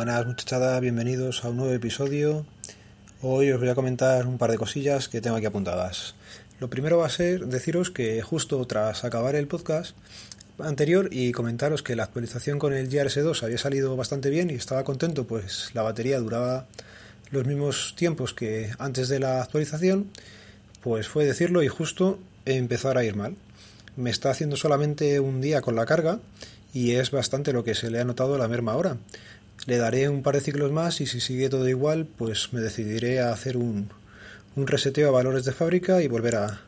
Buenas muchachada, bienvenidos a un nuevo episodio. Hoy os voy a comentar un par de cosillas que tengo aquí apuntadas. Lo primero va a ser deciros que justo tras acabar el podcast anterior y comentaros que la actualización con el GRS2 había salido bastante bien y estaba contento, pues la batería duraba los mismos tiempos que antes de la actualización, pues fue decirlo y justo empezar a ir mal. Me está haciendo solamente un día con la carga y es bastante lo que se le ha notado la merma ahora. Le daré un par de ciclos más y si sigue todo igual, pues me decidiré a hacer un, un reseteo a valores de fábrica y volver a,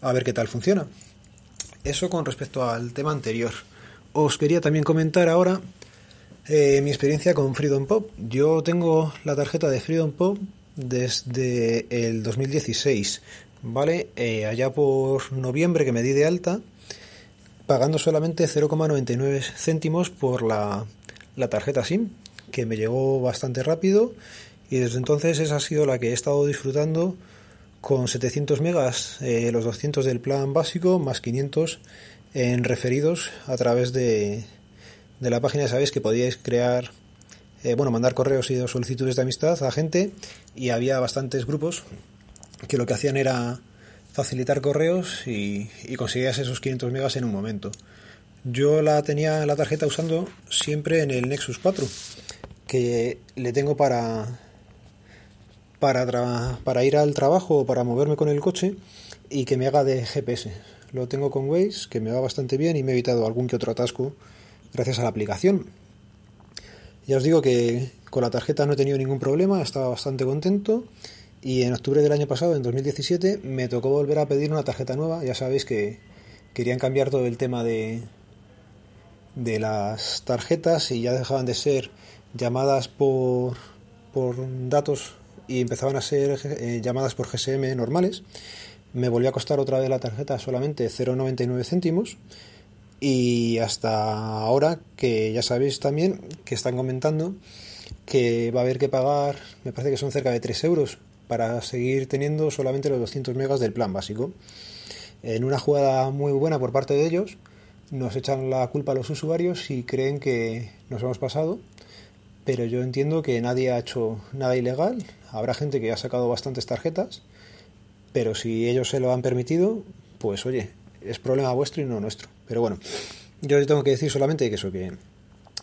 a ver qué tal funciona. Eso con respecto al tema anterior. Os quería también comentar ahora eh, mi experiencia con Freedom Pop. Yo tengo la tarjeta de Freedom Pop desde el 2016, ¿vale? Eh, allá por noviembre que me di de alta pagando solamente 0,99 céntimos por la, la tarjeta SIM, que me llegó bastante rápido y desde entonces esa ha sido la que he estado disfrutando con 700 megas, eh, los 200 del plan básico, más 500 en referidos a través de, de la página. Sabéis que podíais crear, eh, bueno, mandar correos y solicitudes de amistad a gente y había bastantes grupos que lo que hacían era facilitar correos y, conseguías esos 500 megas en un momento. Yo la tenía la tarjeta usando siempre en el Nexus 4, que le tengo para para, ir al trabajo o para moverme con el coche y que me haga de GPS. Lo tengo con Waze, que me va bastante bien y me he evitado algún que otro atasco gracias a la aplicación. Ya os digo que con la tarjeta no he tenido ningún problema, estaba bastante contento y en octubre del año pasado, en 2017, me tocó volver a pedir una tarjeta nueva. Ya sabéis que querían cambiar todo el tema de, de las tarjetas y ya dejaban de ser llamadas por, por datos y empezaban a ser eh, llamadas por GSM normales. Me volvió a costar otra vez la tarjeta solamente 0,99 céntimos. Y hasta ahora, que ya sabéis también que están comentando que va a haber que pagar, me parece que son cerca de 3 euros para seguir teniendo solamente los 200 megas del plan básico. En una jugada muy buena por parte de ellos, nos echan la culpa a los usuarios y creen que nos hemos pasado, pero yo entiendo que nadie ha hecho nada ilegal, habrá gente que ha sacado bastantes tarjetas, pero si ellos se lo han permitido, pues oye, es problema vuestro y no nuestro. Pero bueno, yo tengo que decir solamente que eso, que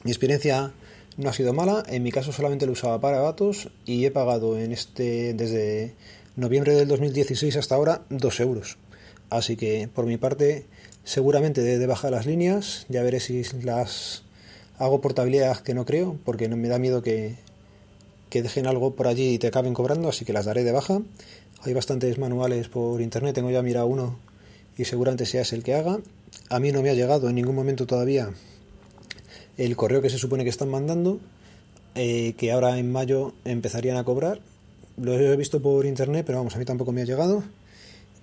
mi experiencia no ha sido mala, en mi caso solamente lo usaba para datos y he pagado en este desde noviembre del 2016 hasta ahora 2 euros. Así que por mi parte seguramente de, bajar las líneas, ya veré si las hago portabilidad que no creo, porque no me da miedo que, que dejen algo por allí y te acaben cobrando, así que las daré de baja. Hay bastantes manuales por internet, tengo ya mirado uno y seguramente sea el que haga. A mí no me ha llegado en ningún momento todavía el correo que se supone que están mandando, eh, que ahora en mayo empezarían a cobrar. Lo he visto por internet, pero vamos, a mí tampoco me ha llegado.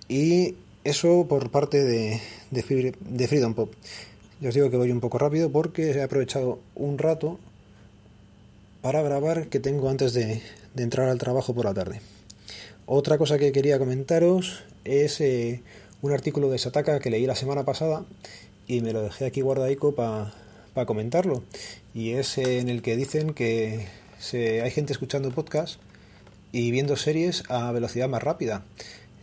Y eso por parte de, de, Freedom Pop. Ya os digo que voy un poco rápido porque he aprovechado un rato para grabar que tengo antes de, entrar al trabajo por la tarde. Otra cosa que quería comentaros es eh, un artículo de Sataka que leí la semana pasada y me lo dejé aquí guardadico para para comentarlo. Y es en el que dicen que hay gente escuchando podcast y viendo series a velocidad más rápida.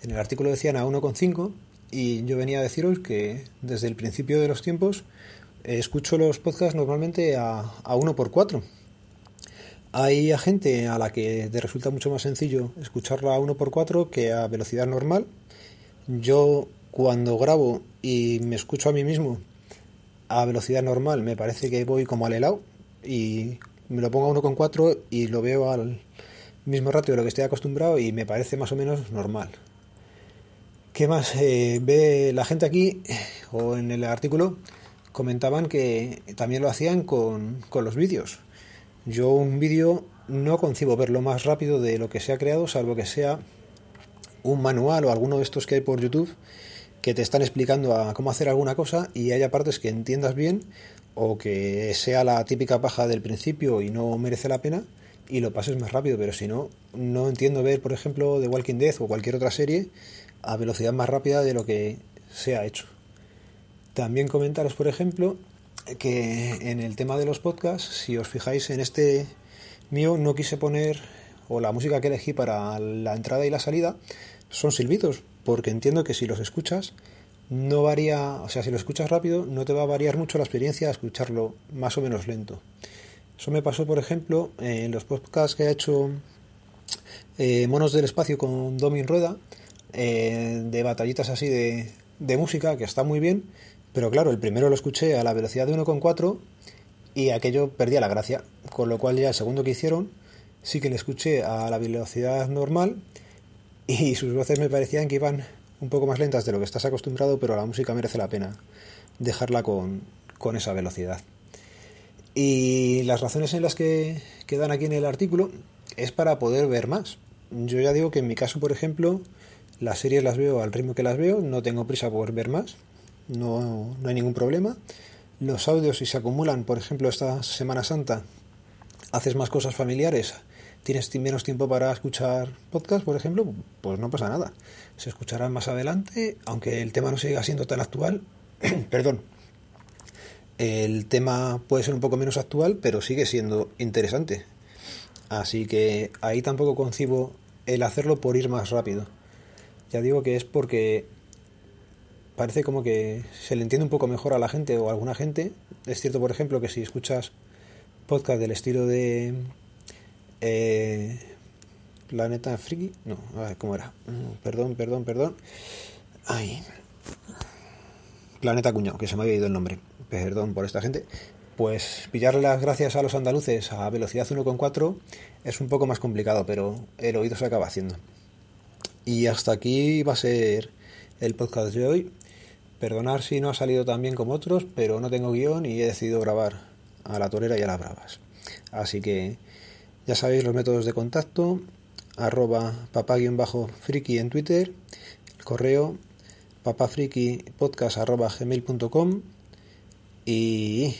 En el artículo decían a 1,5 y yo venía a deciros que desde el principio de los tiempos eh, escucho los podcasts normalmente a, a 1 por 4. Hay gente a la que te resulta mucho más sencillo escucharlo a 1 por 4 que a velocidad normal. Yo cuando grabo y me escucho a mí mismo a velocidad normal me parece que voy como al helado y me lo pongo a 1,4 y lo veo al mismo ratio de lo que estoy acostumbrado y me parece más o menos normal. ¿Qué más? Eh, ve la gente aquí o en el artículo comentaban que también lo hacían con, con los vídeos. Yo un vídeo no concibo verlo más rápido de lo que se ha creado, salvo que sea un manual o alguno de estos que hay por YouTube que te están explicando a cómo hacer alguna cosa y haya partes que entiendas bien o que sea la típica paja del principio y no merece la pena y lo pases más rápido, pero si no, no entiendo ver, por ejemplo, The Walking Dead o cualquier otra serie a velocidad más rápida de lo que se ha hecho. También comentaros, por ejemplo, que en el tema de los podcasts, si os fijáis en este mío no quise poner, o la música que elegí para la entrada y la salida, son silbidos, porque entiendo que si los escuchas, no varía, o sea, si lo escuchas rápido, no te va a variar mucho la experiencia a escucharlo más o menos lento. Eso me pasó, por ejemplo, en los podcasts que ha hecho eh, Monos del Espacio con Domin Rueda, eh, de batallitas así de, de música, que está muy bien, pero claro, el primero lo escuché a la velocidad de 1,4 y aquello perdía la gracia, con lo cual ya el segundo que hicieron sí que le escuché a la velocidad normal y sus voces me parecían que iban un poco más lentas de lo que estás acostumbrado, pero la música merece la pena dejarla con, con esa velocidad. Y las razones en las que, quedan aquí en el artículo es para poder ver más. Yo ya digo que en mi caso, por ejemplo, las series las veo al ritmo que las veo, no tengo prisa por ver más, no, no hay ningún problema. Los audios, si se acumulan, por ejemplo, esta Semana Santa, haces más cosas familiares, tienes menos tiempo para escuchar podcast, por ejemplo, pues no pasa nada. Se escucharán más adelante, aunque el tema no siga siendo tan actual. Perdón. El tema puede ser un poco menos actual, pero sigue siendo interesante. Así que ahí tampoco concibo el hacerlo por ir más rápido. Ya digo que es porque parece como que se le entiende un poco mejor a la gente o a alguna gente. Es cierto, por ejemplo, que si escuchas podcast del estilo de eh, Planeta Friki, no, a ver cómo era. Mm, perdón, perdón, perdón. Ay. Planeta Cuñado, que se me había ido el nombre. Perdón por esta gente. Pues pillarle las gracias a los andaluces a velocidad 1,4 es un poco más complicado, pero el oído se acaba haciendo. Y hasta aquí va a ser el podcast de hoy. Perdonar si no ha salido tan bien como otros, pero no tengo guion y he decidido grabar a la torera y a las bravas. Así que ya sabéis los métodos de contacto, arroba papá-friki en Twitter, el correo papafrikipodcast arroba gmail.com y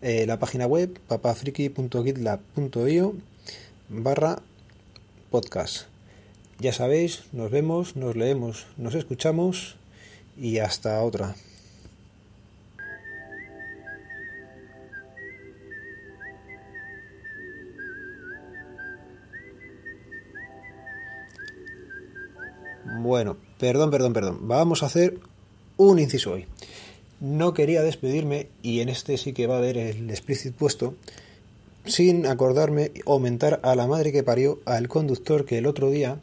eh, la página web papafriki.gitlab.io barra podcast. Ya sabéis, nos vemos, nos leemos, nos escuchamos y hasta otra. Bueno, perdón, perdón, perdón. Vamos a hacer un inciso hoy. No quería despedirme, y en este sí que va a haber el explícito puesto, sin acordarme o aumentar a la madre que parió al conductor que el otro día,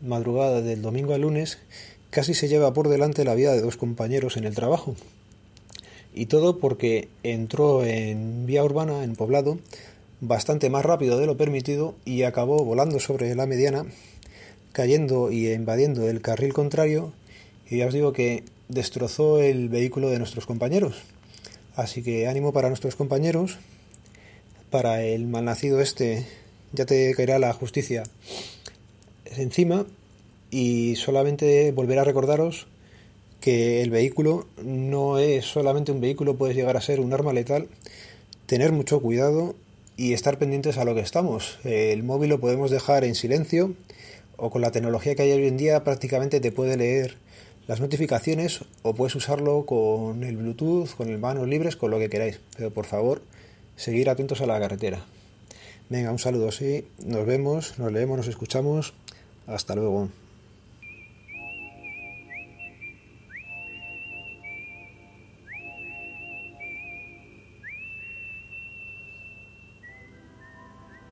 madrugada del domingo al lunes, casi se lleva por delante la vida de dos compañeros en el trabajo. Y todo porque entró en vía urbana, en poblado, bastante más rápido de lo permitido y acabó volando sobre la mediana, cayendo y invadiendo el carril contrario. Y ya os digo que destrozó el vehículo de nuestros compañeros. Así que ánimo para nuestros compañeros. Para el malnacido este ya te caerá la justicia encima y solamente volver a recordaros que el vehículo no es solamente un vehículo, puede llegar a ser un arma letal. Tener mucho cuidado y estar pendientes a lo que estamos. El móvil lo podemos dejar en silencio o con la tecnología que hay hoy en día prácticamente te puede leer las notificaciones o puedes usarlo con el Bluetooth, con el manos libres, con lo que queráis. Pero por favor, seguir atentos a la carretera. Venga, un saludo, sí. Nos vemos, nos leemos, nos escuchamos. Hasta luego.